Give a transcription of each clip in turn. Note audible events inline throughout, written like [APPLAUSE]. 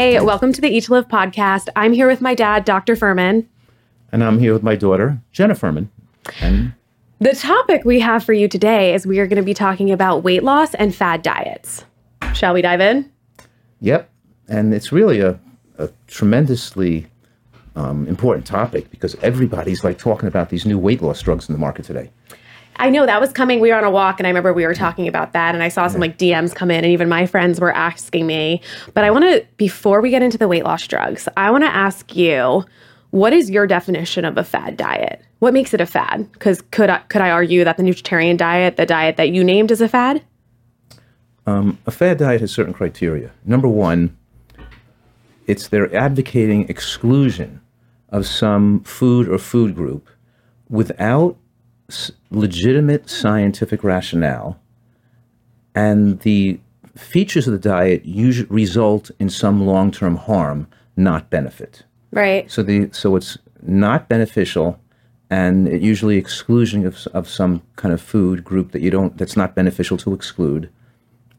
Hey, welcome to the Eat to Live podcast. I'm here with my dad, Dr. Fuhrman. And I'm here with my daughter, Jenna Fuhrman. And The topic we have for you today is we are going to be talking about weight loss and fad diets. Shall we dive in? yep, and it's really a, a tremendously um, important topic because everybody's like talking about these new weight loss drugs in the market today. I know that was coming. We were on a walk and I remember we were talking about that and I saw some like DMs come in and even my friends were asking me. But I want to before we get into the weight loss drugs, I want to ask you what is your definition of a fad diet? What makes it a fad? Cuz could I, could I argue that the nutritarian diet, the diet that you named is a fad? Um, a fad diet has certain criteria. Number one, it's they're advocating exclusion of some food or food group without legitimate scientific rationale, and the features of the diet usually result in some long-term harm, not benefit. Right. So the so it's not beneficial, and it usually exclusion of, of some kind of food group that you don't that's not beneficial to exclude,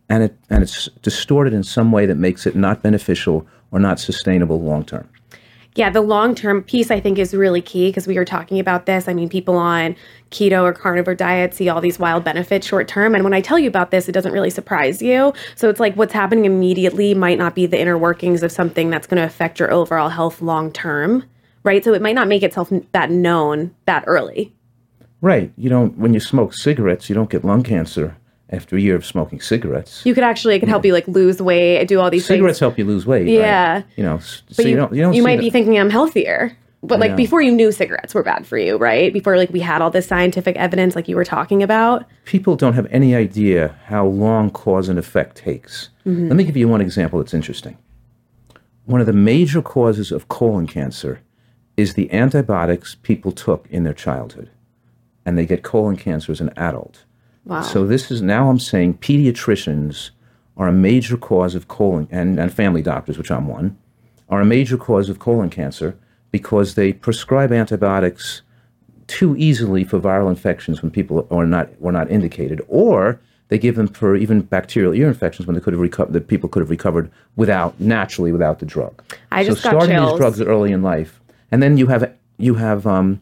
and it and it's distorted in some way that makes it not beneficial or not sustainable long term. Yeah, the long term piece I think is really key because we were talking about this. I mean, people on keto or carnivore diets see all these wild benefits short term. And when I tell you about this, it doesn't really surprise you. So it's like what's happening immediately might not be the inner workings of something that's going to affect your overall health long term, right? So it might not make itself that known that early. Right. You don't when you smoke cigarettes, you don't get lung cancer after a year of smoking cigarettes. You could actually, it could help you like lose weight, do all these things. cigarettes things. help you lose weight. right? Yeah. You know, so But you, don't you don't see might the- be thinking I'm healthier. But like know. before you knew cigarettes were bad for you, right? Before like we had all this scientific evidence like you were talking about. people don't have any idea how long cause and effect takes. Mm-hmm. Let me give you one example that's interesting. One of the major causes of colon cancer is the antibiotics people took in their childhood, and they get colon cancer as an adult. Wow. So this is now I'm saying pediatricians are a major cause of colon and, and family doctors, which I'm one, are a major cause of colon cancer because they prescribe antibiotics too easily for viral infections when people are not were not indicated, or they give them for even bacterial ear infections when they could have recovered that people could have recovered without naturally without the drug. I just so got starting chills. these drugs early in life, and then you have you have um,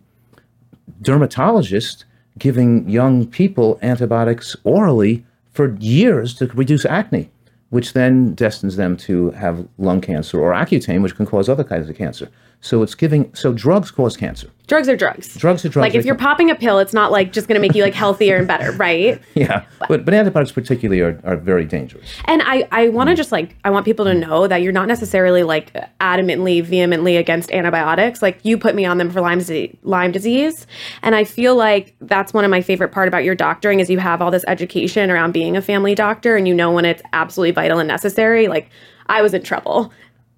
dermatologists giving young people antibiotics orally for years to reduce acne, which then destines them to have lung cancer or Accutane, which can cause other kinds of cancer. So it's giving. So drugs cause cancer. drugs are drugs. Drugs are drugs. Like if you're popping a pill, it's not like just going to make you like healthier and better, right? [LAUGHS] Yeah, but but antibiotics particularly are, are very dangerous. And I I want to just like I want people to know that you're not necessarily like adamantly vehemently against antibiotics. Like you put me on them for Lyme disease, Lyme disease, and I feel like that's one of my favorite part about your doctoring is you have all this education around being a family doctor and you know when it's absolutely vital and necessary. Like I was in trouble.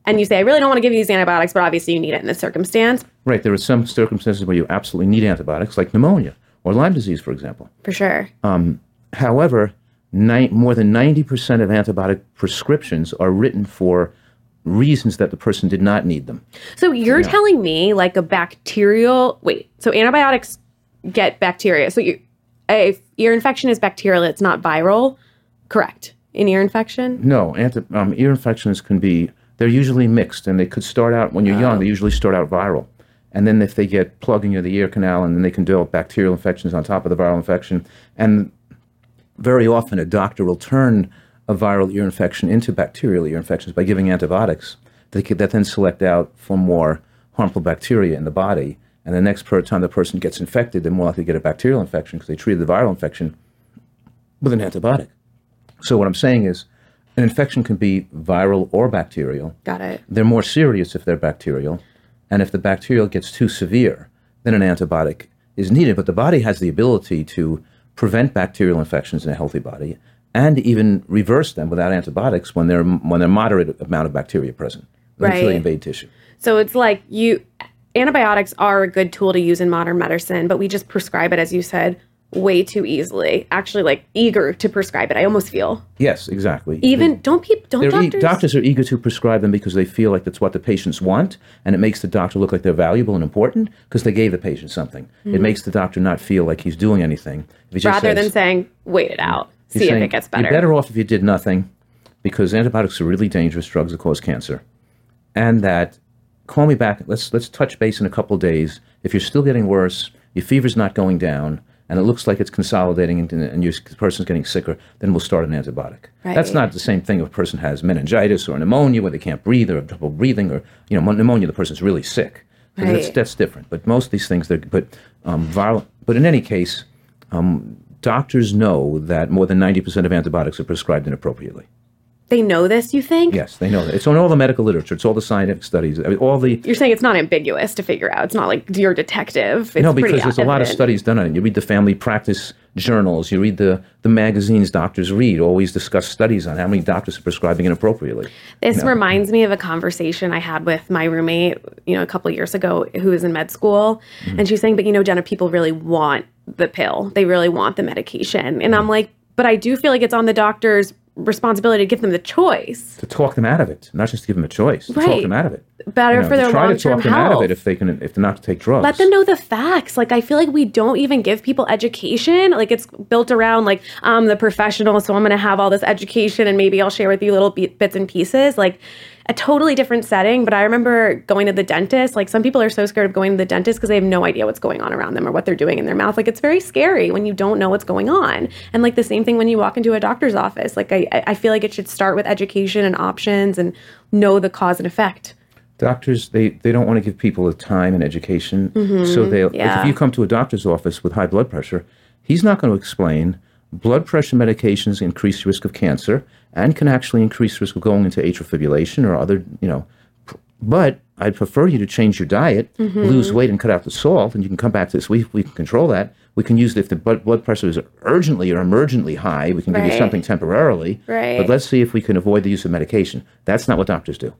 And you say, I really don't want to give you these antibiotics, but obviously you need it in this circumstance. Right, there are some circumstances where you absolutely need antibiotics, like pneumonia or Lyme disease, for example. For sure. However, ni- more than 90% of antibiotic prescriptions are written for reasons that the person did not need them. So you're telling me like a bacterial wait, so antibiotics get bacteria. So you if ear infection is bacterial, it's not viral. Correct. In ear infection? No, anti- um, ear infections can be, they're usually mixed and they could start out, when you're young, they oh. usually start out viral. And then if they get plugging of the ear canal, and then they can develop bacterial infections on top of the viral infection. And very often a doctor will turn a viral ear infection into bacterial ear infections by giving antibiotics that, that then select out for more harmful bacteria in the body. And the next per- time the person gets infected, they're more likely to get a bacterial infection because they treated the viral infection with an antibiotic. So what I'm saying is, an infection can be viral or bacterial. Got it. They're more serious if they're bacterial, and if the bacterial gets too severe, then an antibiotic is needed. But the body has the ability to prevent bacterial infections in a healthy body, and even reverse them without antibiotics when they're when they're moderate amount of bacteria present until Right. they invade tissue. So it's like you antibiotics are a good tool to use in modern medicine, but we just prescribe it as you said way too easily. Actually like eager to prescribe it. I almost feel. Yes, exactly. Even don't people don't They're e- doctors, doctors are eager to prescribe them because they feel like that's what the patients want, and it makes the doctor look like they're valuable and important because they gave the patient something. It mm-hmm. makes the doctor not feel like he's doing anything. If he just rather than saying wait it out, mm-hmm. he's see if it gets better. You're better off if you did nothing, because antibiotics are really dangerous drugs that cause cancer. and that call me back. Let's let's touch base in a couple of days. If you're still getting worse, your fever's not going down, and it looks like it's consolidating and, and your person's getting sicker, then we'll start an antibiotic. Right. That's not the same thing if a person has meningitis or pneumonia where they can't breathe or have trouble breathing, or you know pneumonia, the person's really sick. So That's Right. that's different. But most of these things, they're but um, viral. But in any case, um, doctors know that more than ninety percent of antibiotics are prescribed inappropriately. They know this, you think? Yes, they know that. It's on all the medical literature. It's all the scientific studies. I mean, all the You're saying it's not ambiguous to figure out. It's not like you're a detective. It's no, because there's a lot of studies done on it. You read the family practice journals. You read the the magazines doctors read. Always discuss studies on how many doctors are prescribing inappropriately. This reminds me of a conversation I had with my roommate, you know, a couple of years ago, who was in med school, Mm-hmm. and she's saying, "But you know, Jenna, people really want the pill. They really want the medication." Mm-hmm. And I'm like, "But I do feel like it's on the doctor's responsibility to give them the choice. To talk them out of it, not just to give them a choice. To talk them out of it. Better You know, for their try to talk them out of it if they can if they're not to take drugs. Let them know the facts. Like I feel like we don't even give people education. Like it's built around like I'm the professional, so I'm going to have all this education, and maybe I'll share with you little bi- bits and pieces. Like a totally different setting. But I remember going to the dentist. Like some people are so scared of going to the dentist because they have no idea what's going on around them or what they're doing in their mouth. Like it's very scary when you don't know what's going on. And like the same thing when you walk into a doctor's office. Like I, I feel like it should start with education and options and know the cause and effect. doctors they, they don't want to give people the time and education so they Mm-hmm. yeah. if you come to a doctor's office with high blood pressure he's not going to explain blood pressure medications increase risk of cancer and can actually increase risk of going into atrial fibrillation or other you know but i'd prefer you to change your diet Mm-hmm. lose weight and cut out the salt and you can come back to this we, we can control that we can use if the blood, blood pressure is urgently or emergently high we can give you something temporarily Right. but let's see if we can avoid the use of medication that's not what doctors do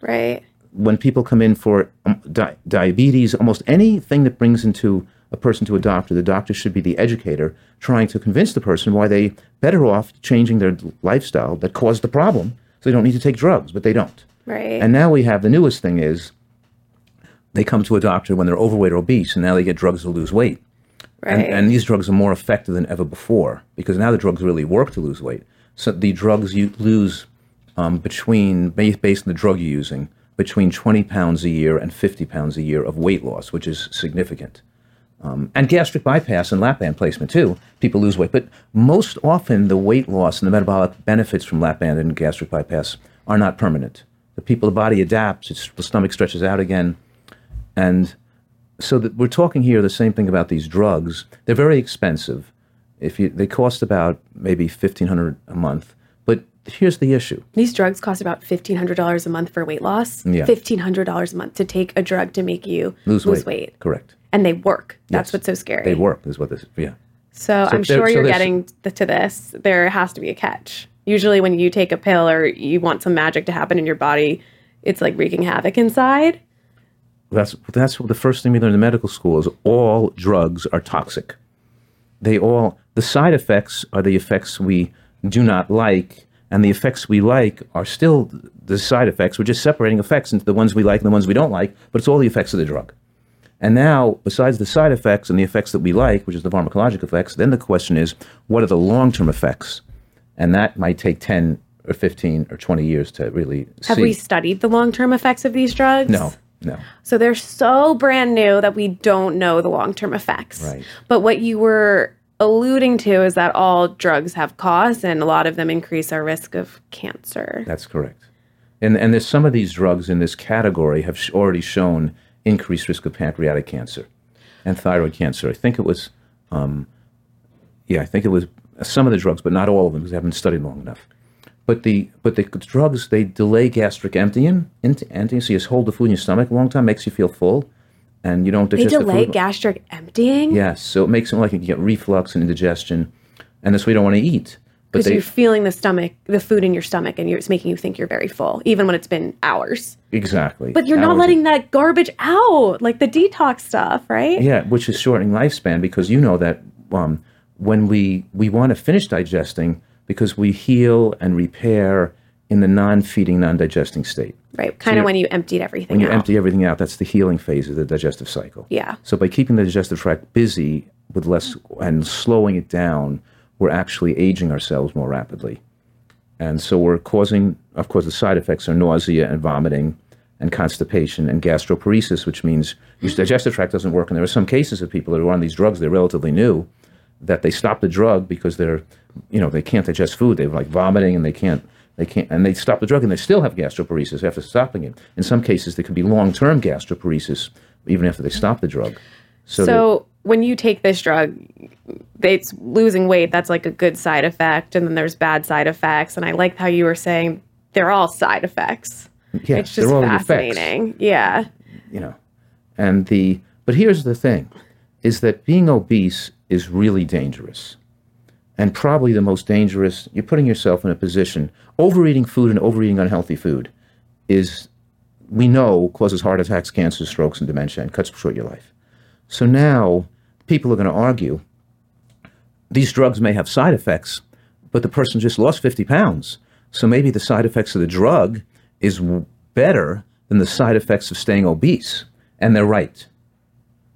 Right. when people come in for um, di- diabetes, almost anything that brings into a person to a doctor, the doctor should be the educator trying to convince the person why they better off changing their lifestyle that caused the problem so they don't need to take drugs, but they don't. Right. And now we have the newest thing is they come to a doctor when they're overweight or obese, and now they get drugs to lose weight. right. And, and these drugs are more effective than ever before because now the drugs really work to lose weight. So the drugs you lose um, between, ba- based on the drug you're using, between 20 pounds a year and 50 pounds a year of weight loss, which is significant. Um, and gastric bypass and lap band placement too. People lose weight, but most often the weight loss and the metabolic benefits from lap band and gastric bypass are not permanent. The people, the body adapts, it's, the stomach stretches out again, and so that we're talking here the same thing about these drugs. They're very expensive. If you, they cost about maybe fifteen hundred a month. But here's the issue: These drugs cost about fifteen hundred dollars a month for weight loss. Yeah. Fifteen hundred dollars a month to take a drug to make you lose, weight. weight. Correct. And they work. That's Yes. what's so scary. They work. Is what this. Yeah. So, I'm sure so you're getting to this. There has to be a catch. Usually, when you take a pill or you want some magic to happen in your body, it's like wreaking havoc inside. That's that's the first thing we learn in medical school is all drugs are toxic. They all the side effects are the effects we do not like, and the effects we like are still the side effects. We're just separating effects into the ones we like and the ones we don't like, but it's all the effects of the drug. And now, besides the side effects and the effects that we like, which is the pharmacologic effects, then the question is, what are the long-term effects? And that might take ten or fifteen or twenty years to really Have see. we studied the long term effects of these drugs? no, no. So they're so brand new that we don't know the long term effects. Right. But what you were alluding to is that all drugs have costs and a lot of them increase our risk of cancer. That's correct. And and there's some of these drugs in this category have sh- already shown increased risk of pancreatic cancer and thyroid cancer. I think it was, um, yeah, I think it was some of the drugs, but not all of them because they haven't studied long enough. But the but the drugs they delay gastric emptying, into emptying, so you just hold the food in your stomach a long time, makes you feel full, and you don't They digest the delay food. gastric emptying. yes, so it makes it like you get reflux and indigestion, and that's why you don't want to eat. Because you're feeling the stomach, the food in your stomach, and you're, it's making you think you're very full, even when it's been hours. exactly. But you're not letting that garbage out, like the detox stuff, right? Yeah, which is shortening lifespan because you know that um, when we we want to finish digesting because we heal and repair in the non-feeding, non-digesting state. Right. Kind of you're- when you emptied everything When you empty everything out, that's the healing phase of the digestive cycle. Yeah. So by keeping the digestive tract busy with less and slowing it down, we're actually aging ourselves more rapidly. And so we're causing, of course, the side effects are nausea and vomiting and constipation and gastroparesis, which means your mm-hmm. digestive tract doesn't work. And there are some cases of people that are on these drugs, they're relatively new, that they stop the drug because they're, you know, they can't digest food. They're like vomiting and they can't, they can't, and they stop the drug and they still have gastroparesis after stopping it. In some cases, there could be long-term gastroparesis even after they stop the drug. So, so when you take this drug, it's losing weight. That's like a good side effect, and then there's bad side effects. And I like how you were saying they're all side effects. Yeah, it's just fascinating. Yeah. You know, and the but here's the thing, is that being obese is really dangerous, and probably the most dangerous. You're putting yourself in a position. Overeating food and overeating unhealthy food is, we know, causes heart attacks, cancer, strokes, and dementia, and cuts short your life. So now people are going to argue these drugs may have side effects, but the person just lost 50 pounds. So maybe the side effects of the drug is better than the side effects of staying obese. And they're right.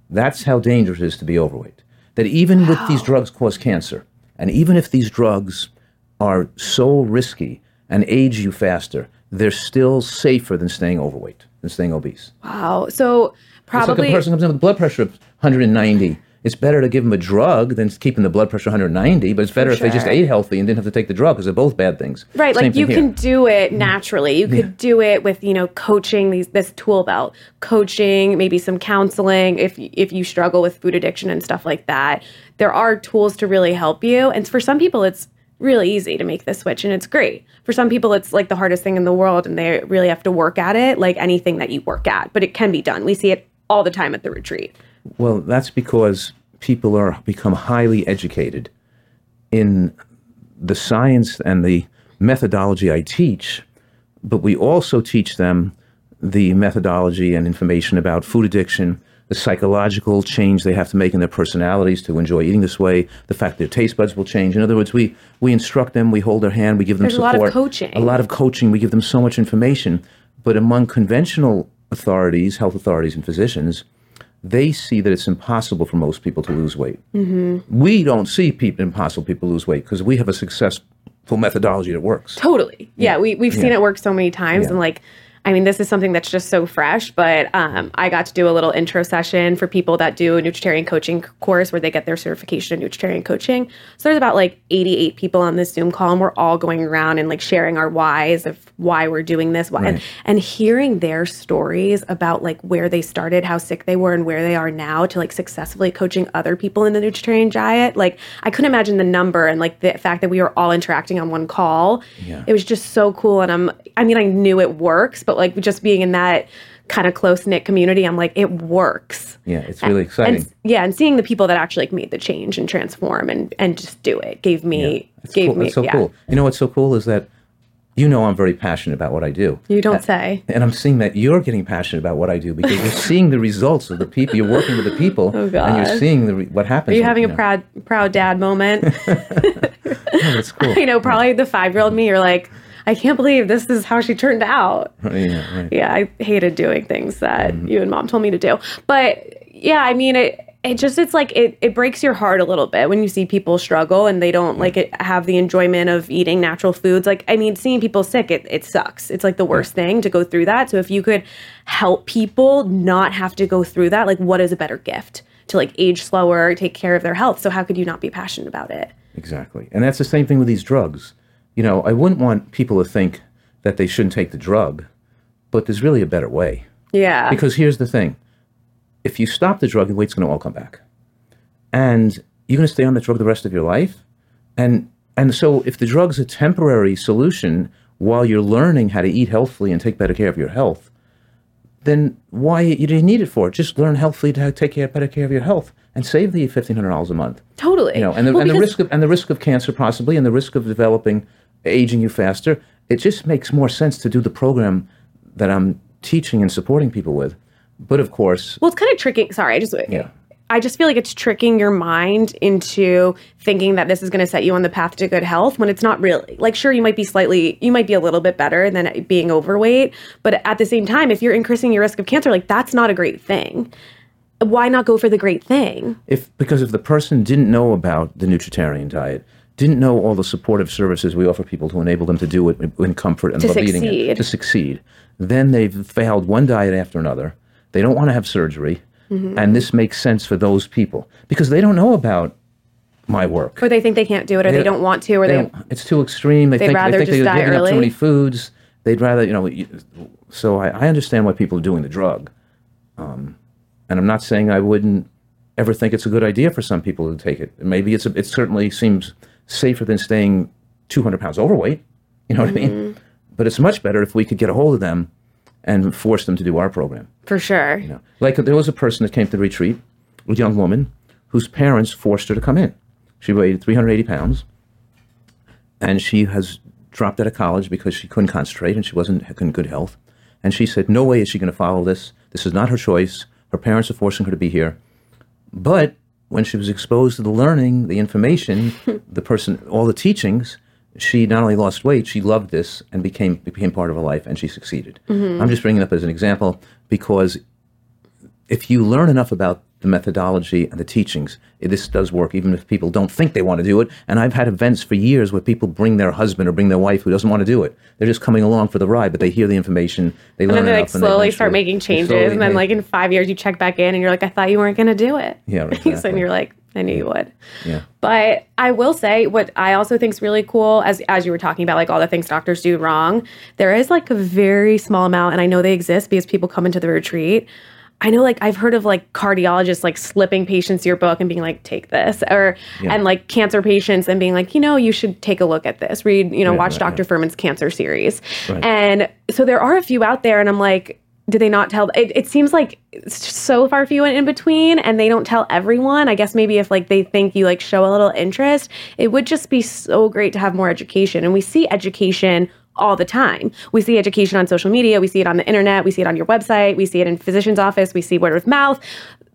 That's how dangerous it is to be overweight. That even wow. with these drugs cause cancer, and even if these drugs are so risky and age you faster, they're still safer than staying overweight, than staying obese. Wow. So probably. It's like a person comes in with blood pressure of 190 it's better to give them a drug than keeping the blood pressure 190 but it's better if they just ate healthy and didn't have to take the drug because they're both bad things right Same like you can do it mm-hmm. naturally you could yeah. do it with you know coaching these this tool belt coaching maybe some counseling if if you struggle with food addiction and stuff like that there are tools to really help you and for some people it's really easy to make the switch and it's great. For some people it's like the hardest thing in the world and they really have to work at it like anything that you work at, but it can be done. We see it all the time at the retreat. Well, that's because people are become highly educated in the science and the methodology I teach, but we also teach them the methodology and information about food addiction, the psychological change they have to make in their personalities to enjoy eating this way, the fact their taste buds will change. In other words, we we instruct them, we hold their hand, we give them There's support. a lot of coaching. A lot of coaching. We give them so much information. But among conventional authorities, health authorities and physicians, they see that it's impossible for most people to lose weight. Mm-hmm. We don't see people, impossible people lose weight because we have a successful methodology that works. Totally. Yeah, yeah we, we've yeah. seen it work so many times. Yeah. And like, I mean, this is something that's just so fresh, but um, I got to do a little intro session for people that do a nutritarian coaching course where they get their certification in nutritarian coaching. So there's about like 88 people on this Zoom call, and we're all going around and like sharing our whys of why we're doing this, why, right. and, and hearing their stories about like where they started, how sick they were, and where they are now to like successfully coaching other people in the nutritarian diet. Like, I couldn't imagine the number and like the fact that we were all interacting on one call. Yeah. It was just so cool. And I'm, I mean, I knew it works, but like just being in that kind of close knit community, I'm like, it works. Yeah, it's really exciting. And, yeah, and seeing the people that actually like made the change and transform and and just do it gave me yeah, gave cool. me it's so yeah. cool. You know what's so cool is that you know I'm very passionate about what I do. You don't say. And I'm seeing that you're getting passionate about what I do because you're [LAUGHS] seeing the results of the people. You're working with the people, [LAUGHS] oh, and you're seeing the re- what happens. Are you having a know. proud proud dad [LAUGHS] moment? oh, that's cool. you know, probably the five year old me. You're like, I can't believe this is how she turned out. Yeah, right. yeah I hated doing things that mm-hmm. you and mom told me to do. But yeah, I mean it it just it's like it, it breaks your heart a little bit when you see people struggle and they don't like it, have the enjoyment of eating natural foods. Like i mean seeing people sick it, it sucks. It's like the worst thing to go through that. So if you could help people not have to go through that like what is a better gift to like age slower take care of their health? So how could you not be passionate about it? Exactly. And that's the same thing with these drugs you know, I wouldn't want people to think that they shouldn't take the drug, but there's really a better way. Yeah. Because here's the thing if you stop the drug, the weight's going to all come back. And you're going to stay on the drug the rest of your life. And, and so if the drug's a temporary solution while you're learning how to eat healthfully and take better care of your health, then why you didn't need it for? Just learn healthfully to take care, better care of your health and save the fifteen hundred dollars a month. Totally. You know, and the, well, and the risk of and the risk of cancer possibly, and the risk of developing aging you faster. It just makes more sense to do the program that I'm teaching and supporting people with. But of course, well, it's kind of tricky. Sorry, I just yeah. I just feel like it's tricking your mind into thinking that this is going to set you on the path to good health when it's not really. Like, sure, you might be slightly, you might be a little bit better than being overweight, but at the same time, if you're increasing your risk of cancer, like that's not a great thing. Why not go for the great thing? If because if the person didn't know about the nutritarian diet, didn't know all the supportive services we offer people to enable them to do it in comfort and To love eating it, succeed. to succeed. Then they've failed one diet after another. They don't want to have surgery. Mm-hmm. And this makes sense for those people because they don't know about my work. Or they think they can't do it, or they, They- don't want to, or They they. it's too extreme. They think, rather they think just they're die giving up too many foods. They'd rather, you know. So I, I understand why people are doing the drug. Um, and I'm not saying I wouldn't ever think it's a good idea for some people to take it. Maybe it's a, it certainly seems safer than staying 200 pounds overweight. You know what I mean? Mm-hmm. But it's much better if we could get a hold of them and force them to do our program. For sure. You know, like there was a person that came to the retreat, a young woman, whose parents forced her to come in. She weighed 380 pounds, and she has dropped out of college because she couldn't concentrate and she wasn't in good health. And she said, "No way is she going to follow this. This is not her choice. Her parents are forcing her to be here." But when she was exposed to the learning, the information, [LAUGHS] the person, all the teachings, she not only lost weight, she loved this and became became part of her life, and she succeeded. Mm-hmm. I'm just bringing it up as an example because if you learn enough about the methodology and the teachings, this does work, even if people don't think they want to do it. And I've had events for years where people bring their husband or bring their wife who doesn't want to do it. They're just coming along for the ride, but they hear the information, they And learn then they like and slowly start making changes, and then make- like in five years you check back in, and you're like, I thought you weren't going to do it. Yeah, [LAUGHS] so exactly. you're like, I knew you would. yeah. But I will say what I also think is really cool, as as you were talking about, like all the things doctors do wrong. There is like a very small amount, and I know they exist because people come into the retreat. I know, like I've heard of like cardiologists like slipping patients your book and being like, "Take this," or Yeah. and like cancer patients and being like, you know, you should take a look at this. Read, you know, Right, watch right, Dr. Fuhrman's cancer series. And so there are a few out there, and I'm like, did they not tell? It, it seems like so far few and in between, and they don't tell everyone. I guess maybe if like they think you like show a little interest, it would just be so great to have more education. And we see education all the time. We see education on social media, we see it on the internet, we see it on your website, we see it in physician's office, we see word of mouth.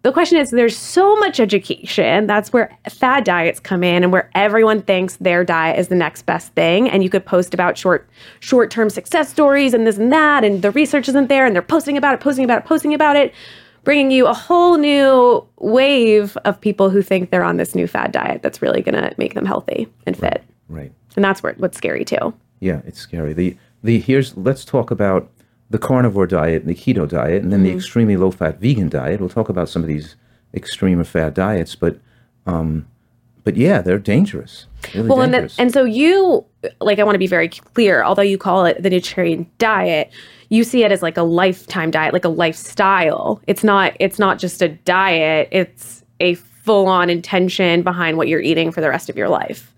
The question is there's so much education. That's where fad diets come in and where everyone thinks their diet is the next best thing and you could post about short short-term success stories and this and that and the research isn't there and they're posting about it, posting about it, posting about it, bringing you a whole new wave of people who think they're on this new fad diet that's really going to make them healthy and fit. Right. And that's where what's scary too. Yeah, it's scary. The the here's let's talk about the carnivore diet and the keto diet, and then the extremely low fat vegan diet. We'll talk about some of these extreme or fat diets, but um, but yeah, they're dangerous. Really Well, and, then, and so you, like, I want to be very clear, although you call it the Nutritarian diet, you see it as like a lifetime diet, like a lifestyle. It's not, it's not just a diet, it's a full on intention behind what you're eating for the rest of your life.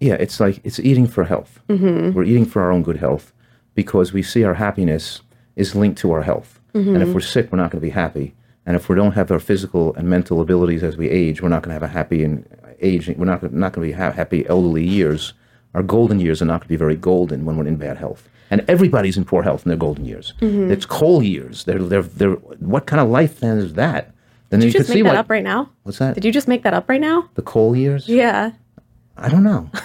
Yeah, it's like it's eating for health. Mm-hmm. We're eating for our own good health because we see our happiness is linked to our health. And if we're sick, we're not going to be happy. And if we don't have our physical and mental abilities as we age, we're not going to have a happy and aging. We're not not going to be ha- happy elderly years. Our golden years are not going to be very golden when we're in bad health. And everybody's in poor health in their golden years. It's coal years. They're, they're, they're, what kind of life then is that? Then Did you can just make that what, up right now? What's that? Did you just make that up right now? the coal years? Yeah. I don't know. [LAUGHS]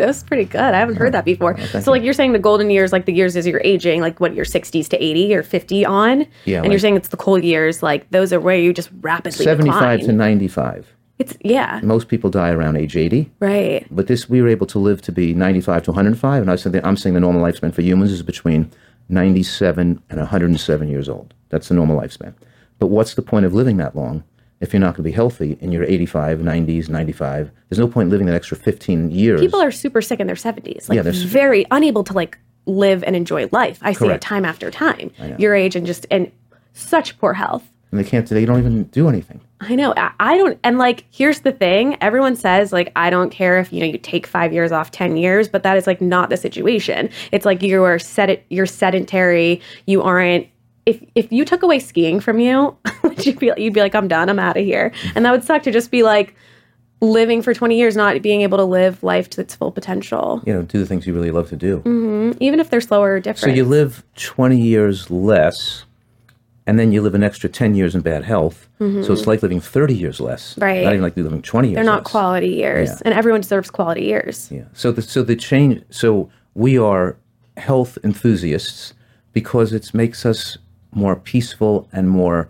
That was pretty good. I haven't heard that before. thank So, like, you're saying the golden years, like the years as you're aging, like what, your 60s to 80 or 50 on? Yeah, And you're saying it's the coal years, like those are where you just rapidly 75 to 95. It's, yeah, Most people die around age 80. right. But this, we were able to live to be 95 to 105, and I said I'm saying the normal lifespan for humans is between 97 and 107 years old. That's the normal lifespan. But what's the point of living that long if you're not going to be healthy and you're 85, 90s, 95? There's no point living that extra 15 years. People are super sick in their 70s, like Yeah, they're very unable to like live and enjoy life. I see it time after time. Your age and just in such poor health. and they can't. They don't even do anything. I know. I, I don't. And like, here's the thing: everyone says like, I don't care if you know you take five years off, ten years, but that is like not the situation. It's like you are set. You're sedentary. You aren't. If if you took away skiing from you, [LAUGHS] would you be you'd be like, I'm done. I'm out of here. And that would suck to just be like living for 20 years, not being able to live life to its full potential, You know, do the things you really love to do. Mm-hmm. even if they're slower or different So you live 20 years less, and then you live an extra 10 years in bad health. Mm-hmm. So it's like living 30 years less. Right. Not even like living 20 years they're not less. quality years, Yeah. and everyone deserves quality years. Yeah. So the so the change. So we are health enthusiasts because it makes us more peaceful and more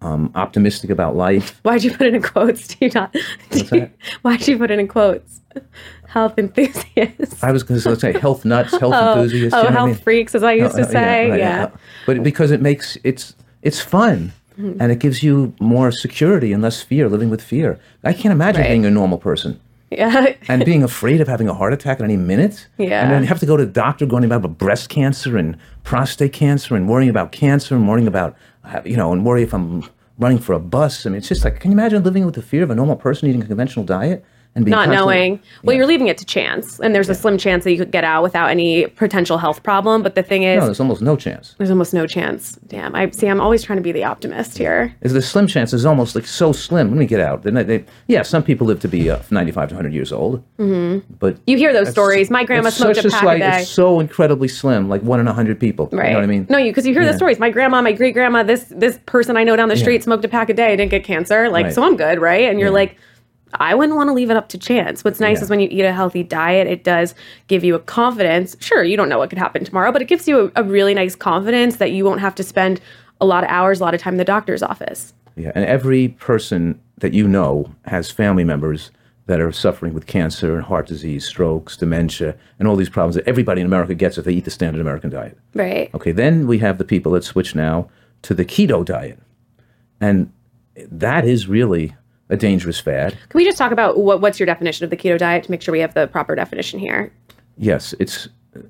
um, optimistic about life. [LAUGHS] Why'd you put it in quotes? Do you not? do you- [LAUGHS] why'd you put it in quotes? Health enthusiasts. I was going to say health nuts, health enthusiasts. oh, you know what I health mean? freaks, as I used Oh, to uh, say. right, yeah. But because it makes it's it's fun. Mm-hmm. And it gives you more security and less fear, living with fear. I can't imagine Right. being a normal person Yeah. and being afraid of having a heart attack at any minute. Yeah. And then you have to go to the doctor going about breast cancer and prostate cancer and worrying about cancer and worrying about, you know, and worry if I'm running for a bus. I mean, it's just like, can you imagine living with the fear of a normal person eating a conventional diet and not knowing. Well, Yeah. you're leaving it to chance, and there's a slim chance that you could get out without any potential health problem. But the thing is, No, there's almost no chance. there's almost no chance. Damn, I see. I'm always trying to be the optimist here. Is the slim chance is almost like so slim. Let me get out. They, they, yeah, some people live to be uh, 95 to 100 years old. Mm-hmm. But You hear those stories. My grandma smoked a pack slight- a day. It's so incredibly slim, like one in a hundred people. Right. You know what I mean? No, you because you hear the stories. My grandma, my great grandma, this this person I know down the street smoked a pack a day, didn't get cancer. Like, Right. so I'm good, right? And you're Yeah. like, I wouldn't want to leave it up to chance. What's nice Yeah. is when you eat a healthy diet, it does give you a confidence. Sure, you don't know what could happen tomorrow, but it gives you a, a really nice confidence that you won't have to spend a lot of hours, a lot of time in the doctor's office. Yeah, and every person that you know has family members that are suffering with cancer and heart disease, strokes, dementia, and all these problems that everybody in America gets if they eat the standard American diet. Right. Okay, then we have the people that switch now to the keto diet. And that is really a dangerous fad. Can we just talk about what, what's your definition of the keto diet to make sure we have the proper definition here? Yes, it's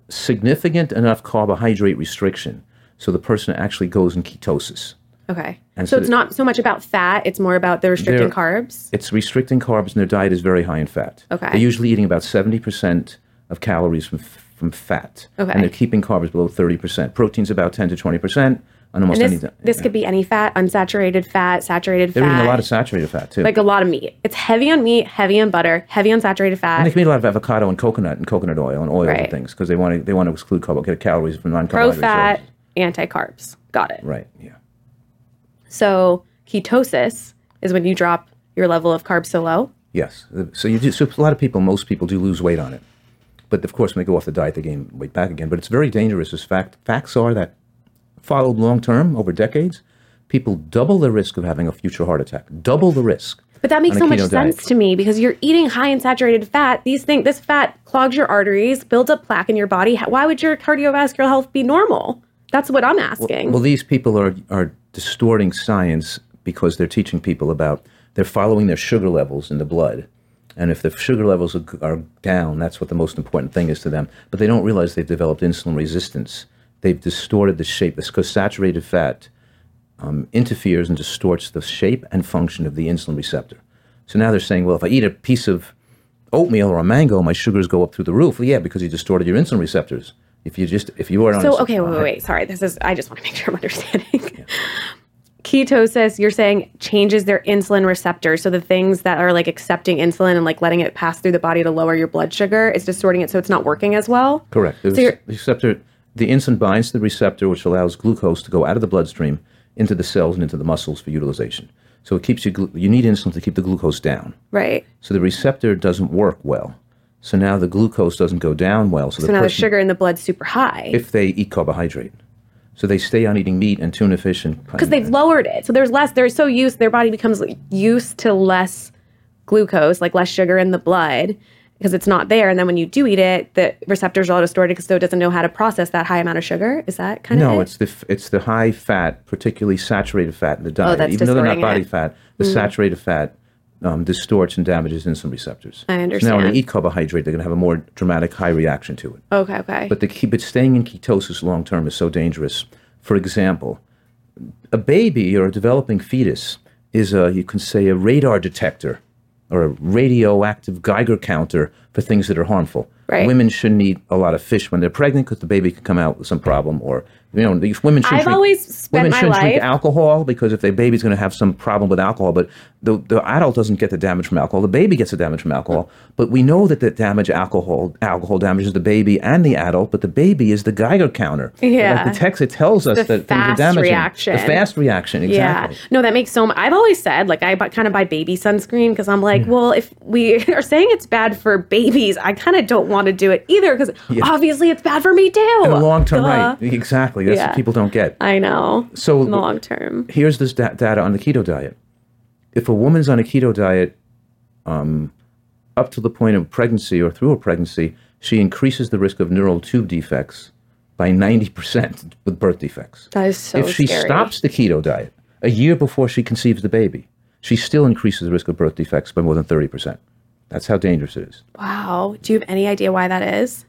significant enough carbohydrate restriction so the person actually goes in ketosis. Okay. And so so it's not so much about fat, it's more about the restricting carbs. It's restricting carbs and their diet is very high in fat. Okay. They're usually eating about 70% of calories from, from fat. Okay. And they're keeping carbs below 30%. Protein's about 10 to 20% on almost And this, any this could be any fat, unsaturated fat, saturated They're fat. eating a lot of saturated fat too. like a lot of meat. It's heavy on meat, heavy on butter, heavy on saturated fat. and they can eat a lot of avocado and coconut and coconut oil and oil Right. and things because they want to they want to exclude carb, get calories from Pro non-carbohydrate fat, anti carbs. Got it. Right. Yeah. So ketosis is when you drop your level of carbs so low. Yes. So you do. So a lot of people, most people, do lose weight on it, but of course, when they go off the diet, they gain weight back again. But it's very dangerous. As fact, facts are that followed long term over decades, people double the risk of having a future heart attack. Double the risk. But that makes so much keto sense diet. to me because you're eating high in saturated fat. These things, this fat clogs your arteries, builds up plaque in your body. Why would your cardiovascular health be normal? That's what I'm asking. Well, these people are are distorting science because they're teaching people about they're following their sugar levels in the blood. And if the sugar levels are, are down, that's what the most important thing is to them. But they don't realize they've developed insulin resistance. They've distorted the shape. Because saturated fat um, interferes and distorts the shape and function of the insulin receptor. So now they're saying, well, if I eat a piece of oatmeal or a mango, my sugars go up through the roof. Well, yeah, because you distorted your insulin receptors. If you just if you are on So okay, wait, wait, wait. Sorry, this is. I just want to make sure I'm understanding. [LAUGHS] Ketosis, you're saying changes their insulin receptors. So the things that are like accepting insulin and like letting it pass through the body to lower your blood sugar, it's distorting it so it's not working as well. Correct. The, So receptor, the insulin binds to the receptor, which allows glucose to go out of the bloodstream into the cells and into the muscles for utilization. So it keeps you. You need insulin to keep the glucose down. Right. So the receptor doesn't work well. So now the glucose doesn't go down well. So, So the now the sugar in the blood's super high if they eat carbohydrate, so they stay on eating meat and tuna fish and because they've lowered it. So there's less. They're so used. Their body becomes used to less glucose, like less sugar in the blood, because it's not there. And then when you do eat it, the receptors are all distorted because it doesn't know how to process that high amount of sugar. Is that kind of No, it? it's the f- it's the high fat, particularly saturated fat in the diet. Oh, that's Even though they're not body it. Fat, the saturated fat um, distorts and damages insulin receptors. I So now when understand. they eat carbohydrate, they're going to have a more dramatic high reaction to it. okay. Okay. But the key, but staying in ketosis long term is so dangerous. For example, a baby or a developing fetus is a you can say a radar detector or a radioactive Geiger counter for things that are harmful. Right. Women shouldn't eat a lot of fish when they're pregnant because the baby could come out with some problem. Or you know, these women shouldn't I've drink, always spent women shouldn't drink life- alcohol because if their baby's going to have some problem with alcohol, but the the adult doesn't get the damage from alcohol. The baby gets the damage from alcohol. But we know that the damage alcohol alcohol damages the baby and the adult, but the baby is the Geiger counter. Yeah. Like the text it tells us The that things are fast damaging. reaction. The fast reaction, exactly. Yeah. No, that makes so much. I've always said, like, I kind of buy baby sunscreen because I'm like, well, if we [LAUGHS] are saying it's bad for babies, I kind of don't want to do it either because obviously it's bad for me too. In the long term, right? Exactly. That's Yeah. what people don't get. I know. So in the long term. here's this da- data on the keto diet. If a woman's on a keto diet um, up to the point of pregnancy or through a pregnancy, she increases the risk of neural tube defects by 90% with birth defects. That is so if she scary. stops the keto diet a year before she conceives the baby, she still increases the risk of birth defects by more than 30%. That's how dangerous it is. Wow. Do you have any idea why that is?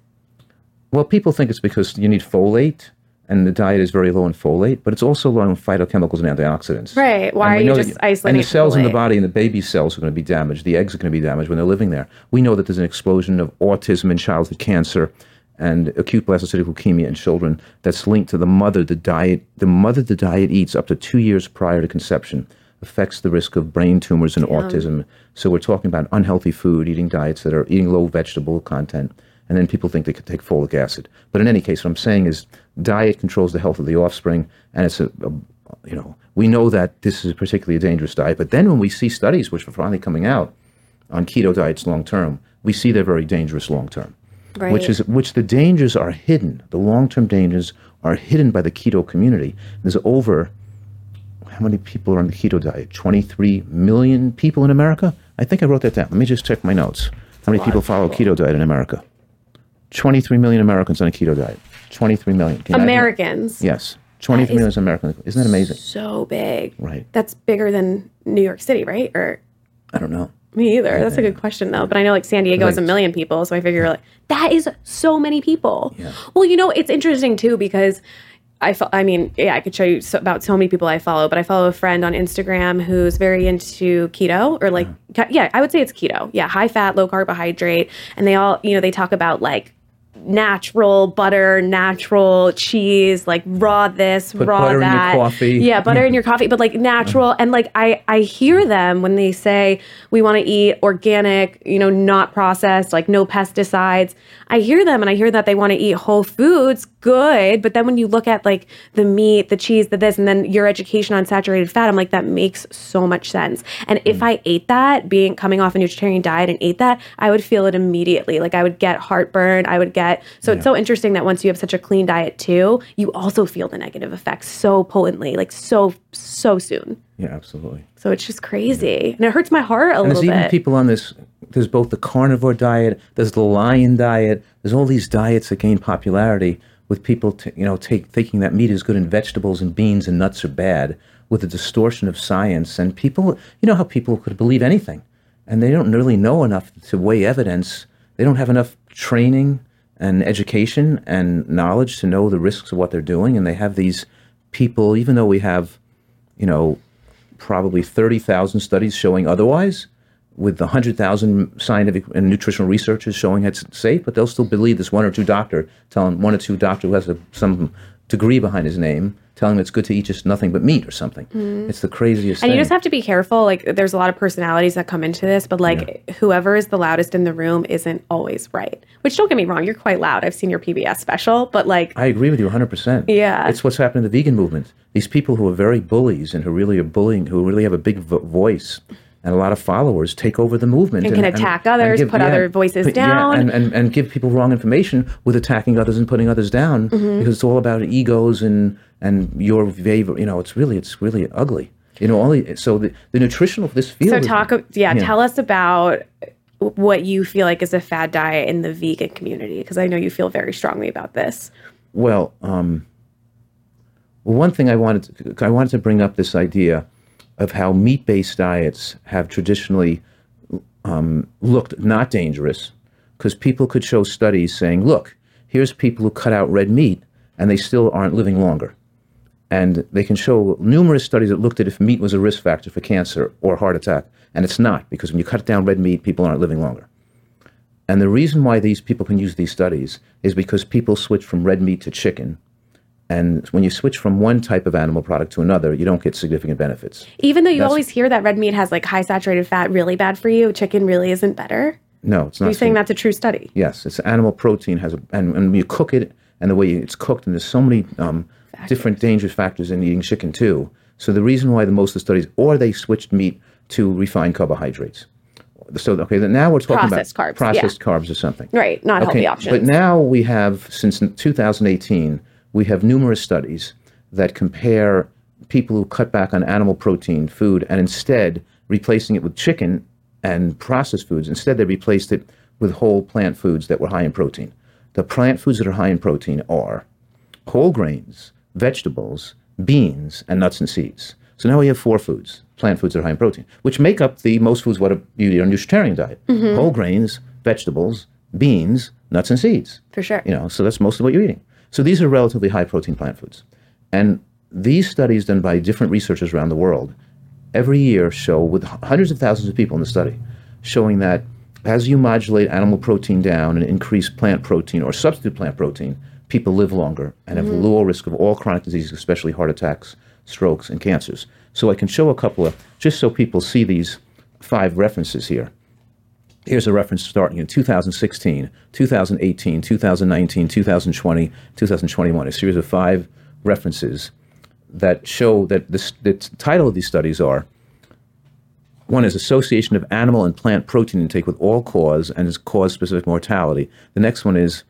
Well, people think it's because you need folate and the diet is very low in folate, but it's also low in phytochemicals and antioxidants. Right. Why are you just that- isolating And the cells in the body and the baby cells are going to be damaged. The eggs are going to be damaged when they're living there. We know that there's an explosion of autism and childhood cancer and acute blastocytic leukemia in children that's linked to the mother. The diet, the mother the diet eats up to two years prior to conception affects the risk of brain tumors and autism. So we're talking about unhealthy food, eating diets that are eating low vegetable content, and then people think they could take folic acid. But in any case, what I'm saying is diet controls the health of the offspring, and it's a, a you know we know that this is a particularly a dangerous diet. But then when we see studies which are finally coming out on keto diets long term, we see they're very dangerous long term. Right. Which is which the dangers are hidden. The long term dangers are hidden by the keto community. There's over how many people are on the keto diet? 23 million people in America? I think I wrote that down. Let me just check my notes. How many people follow keto diet in America? 23 million Americans on a keto diet. 23 million. Can? Americans. Yes. 23 million Americans. Isn't that amazing? So big. Right. That's bigger than New York City, right? Or I don't know. me either. That's a good question though. But I know like San Diego has a million people, so I figure like that is so many people. Yeah. Well, you know, it's interesting too because I fo- I mean, yeah, I could show you so, about so many people I follow, but I follow a friend on Instagram who's very into keto or like ke- yeah, I would say it's keto. Yeah, high fat, low carbohydrate, and they all, you know, they talk about like natural butter, natural cheese, like raw this, Put raw butter in your that. coffee. Yeah, butter in your coffee, but like natural and like I I hear them when they say we want to eat organic, you know, not processed, like no pesticides. I hear them and I hear that they want to eat whole foods, good, but then when you look at like the meat, the cheese, the this and then your education on saturated fat, I'm like that makes so much sense. And if hmm. I ate that, being coming off a vegetarian diet and ate that, I would feel it immediately. Like I would get heartburn, I would get so it's so interesting that once you have such a clean diet too, you also feel the negative effects so potently, like so so soon. Yeah, absolutely. So it's just crazy, and it hurts my heart a And little there's even people on this. There's both the carnivore diet. There's the lion diet. There's all these diets that gain popularity with people, t- you know, take, thinking that meat is good and vegetables and beans and nuts are bad, with a distortion of science. And people, you know, how people could believe anything, and they don't really know enough to weigh evidence. They don't have enough training and education and knowledge to know the risks of what they're doing. And they have these people, even though we have, you know, probably 30,000 studies showing otherwise, with 100,000 scientific and nutritional researchers showing it's safe, but they'll still believe this one or two doctor telling one or two doctor who has a, some degree behind his name telling them it's good to eat just nothing but meat or something. It's the craziest and thing. you just have to be careful. Like, there's a lot of personalities that come into this, but like, whoever is the loudest in the room isn't always right. Which, don't get me wrong, you're quite loud. I've seen your PBS special, but like, I agree with you 100%. Yeah. It's what's happened to the vegan movement. These people who are very bullies and who really are bullying, who really have a big vo- voice and a lot of followers take over the movement. And can attack others, put other voices put- yeah, down. and, and, and give people wrong information with attacking others and putting others down Mm-hmm. because it's all about egos and, and your favor. You know, it's really, it's really ugly. You know, only so the, the nutritional this field. so is- talk, yeah, tell us about what you feel like is a fad diet in the vegan community, because I know you feel very strongly about this. Well, um, well, one thing I wanted to, I wanted to bring up this idea of how meat-based diets have traditionally um, looked not dangerous because people could show studies saying, look, here's people who cut out red meat and they still aren't living longer. And they can show numerous studies that looked at if meat was a risk factor for cancer or heart attack. And it's not, because when you cut down red meat, people aren't living longer. And the reason why these people can use these studies is because people switch from red meat to chicken. And when you switch from one type of animal product to another, you don't get significant benefits. Even though you That's- always hear that red meat has like high saturated fat, really bad for you, chicken really isn't better. No, it's not. You're saying that's a true study. Yes, it's animal protein has a, and, when you cook it and the way it's cooked, and there's so many um, different dangerous factors in eating chicken too. So the reason why the most of the studies, or they switched meat to refined carbohydrates. So okay, now we're talking Processed about carbs, processed carbs or something. Right, not healthy options. but now we have since 2018 we have numerous studies that compare people who cut back on animal protein food and instead replacing it with chicken and processed foods. Instead, they replaced it with whole plant foods that were high in protein. The plant foods that are high in protein are whole grains, vegetables, beans, and nuts and seeds. So now we have four foods, plant foods that are high in protein, which make up the most foods what you eat on a vegetarian diet. Mm-hmm. Whole grains, vegetables, beans, nuts and seeds. For sure. You know, so that's most of what you're eating. So these are relatively high protein plant foods. And these studies done by different researchers around the world every year show with hundreds of thousands of people in the study showing that as you modulate animal protein down and increase plant protein or substitute plant protein, people live longer and have mm-hmm. lower risk of all chronic diseases, especially heart attacks, strokes, and cancers. So I can show a couple of, just so people see these five references here. Here's a reference starting in 2016, 2018, 2019, 2020, 2021, a series of five references that show that this, the title of these studies are one is association of animal and plant protein intake with all cause and has cause specific mortality. The next one is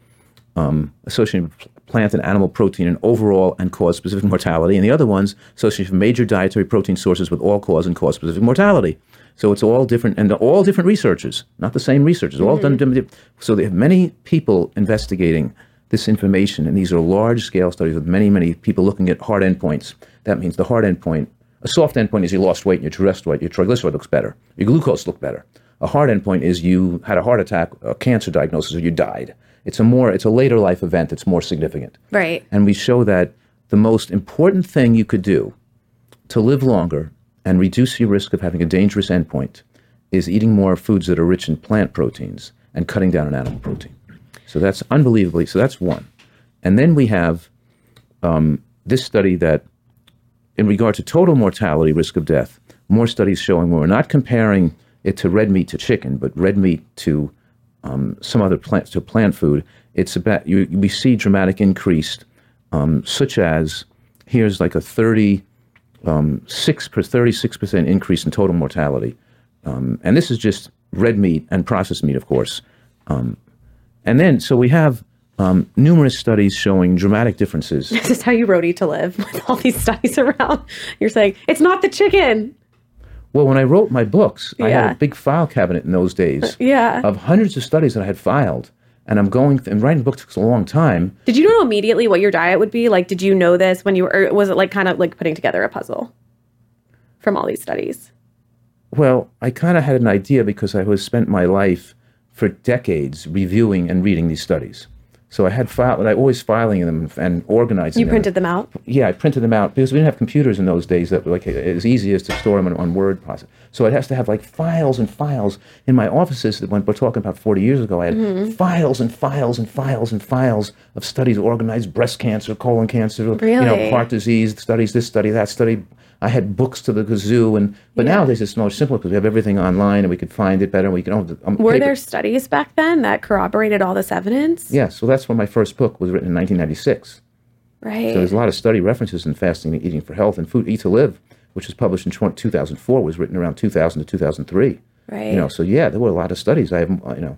um, association of pl- plant and animal protein and overall and cause specific mortality. And the other one's association of major dietary protein sources with all cause and cause specific mortality. So it's all different, and they're all different researchers, not the same researchers, all done. So they have many people investigating this information, and these are large scale studies with many, many people looking at hard endpoints. That means the hard endpoint, a soft endpoint is you lost weight and your triglyceride, your triglyceride looks better, your glucose looked better. A hard endpoint is you had a heart attack, a cancer diagnosis, or you died. It's a more, it's a later life event that's more significant. Right. And we show that the most important thing you could do to live longer and reduce your risk of having a dangerous endpoint is eating more foods that are rich in plant proteins and cutting down on animal protein. So that's unbelievably, so that's one. And then we have um, this study that, in regard to total mortality, risk of death, more studies showing we're not comparing it to red meat to chicken, but red meat to um, some other plant to plant food. It's about you, we see dramatic increase, um, such as here's like a 30 um, six per 36 percent increase in total mortality, um, and this is just red meat and processed meat, of course. Um, and then so we have um, numerous studies showing dramatic differences. [LAUGHS] This is how you wrote Eat to Live with all these studies [LAUGHS] around. You're saying, it's not the chicken. Well, when I wrote my books, I had a big file cabinet in those days uh, Yeah. of hundreds of studies that I had filed, and I'm going and writing books took a long time. Did you know immediately what your diet would be? Like, did you know this when you were, or was it like kind of like putting together a puzzle from all these studies? Well, I kind of had an idea because I was spent my life for decades reviewing and reading these studies. So I had file, and I always filing them and organizing them. You them. printed them out? Yeah, I printed them out because we didn't have computers in those days that were like as easy as to store them on, on Word process. So it has to have like files and files in my offices. That when we're talking about 40 years ago, I had Mm-hmm. files and files and files and files of studies organized breast cancer, colon cancer, you know, heart disease studies, this study, that study. I had books to the kazoo, and but Yeah. nowadays it's much simpler because we have everything online and we could find it better. And we can. Oh, um, Were paper- there studies back then that corroborated all this evidence? Yeah, so that's when my first book was written in 1996. Right. So there's a lot of study references in fasting and eating for health and food eat to live, which was published in tw- 2004, was written around 2000 to 2003. right. You know, so yeah, there were a lot of studies. I have, uh, you know,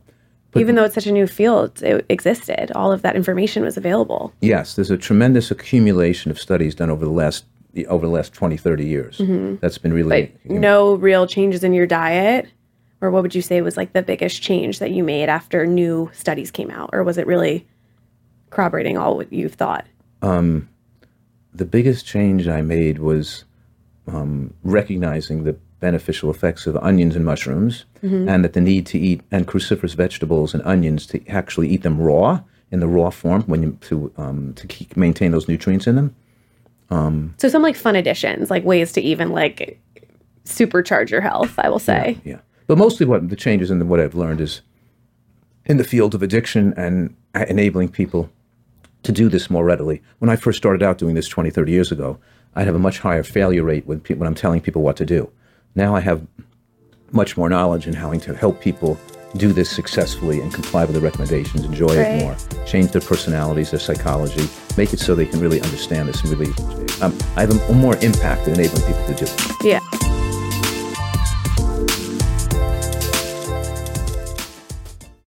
Even though it's such a new field, it existed. All of that information was available. yes, there's a tremendous accumulation of studies done over the last over the last 20, 30 years. That's been really But no real changes in your diet? Or what would you say was like the biggest change that you made after new studies came out? Or was it really corroborating all what you've thought? the biggest change I made was um, recognizing the beneficial effects of onions and mushrooms, and that the need to eat and cruciferous vegetables and onions to actually eat them raw in the raw form when you to um, to keep, maintain those nutrients in them. Um, so some like fun additions, like ways to even like supercharge your health, I will say. Yeah, but mostly what the changes in the, what I've learned is in the field of addiction and enabling people to do this more readily. When I first started out doing this 20, 30 years ago, I'd have a much higher failure rate when, pe- when I'm telling people what to do. Now I have much more knowledge in how to help people do this successfully and comply with the recommendations, enjoy Right. it more, change their personalities, their psychology, make it so they can really understand this and really. Um, I have a more impact in enabling people to do. it. Yeah.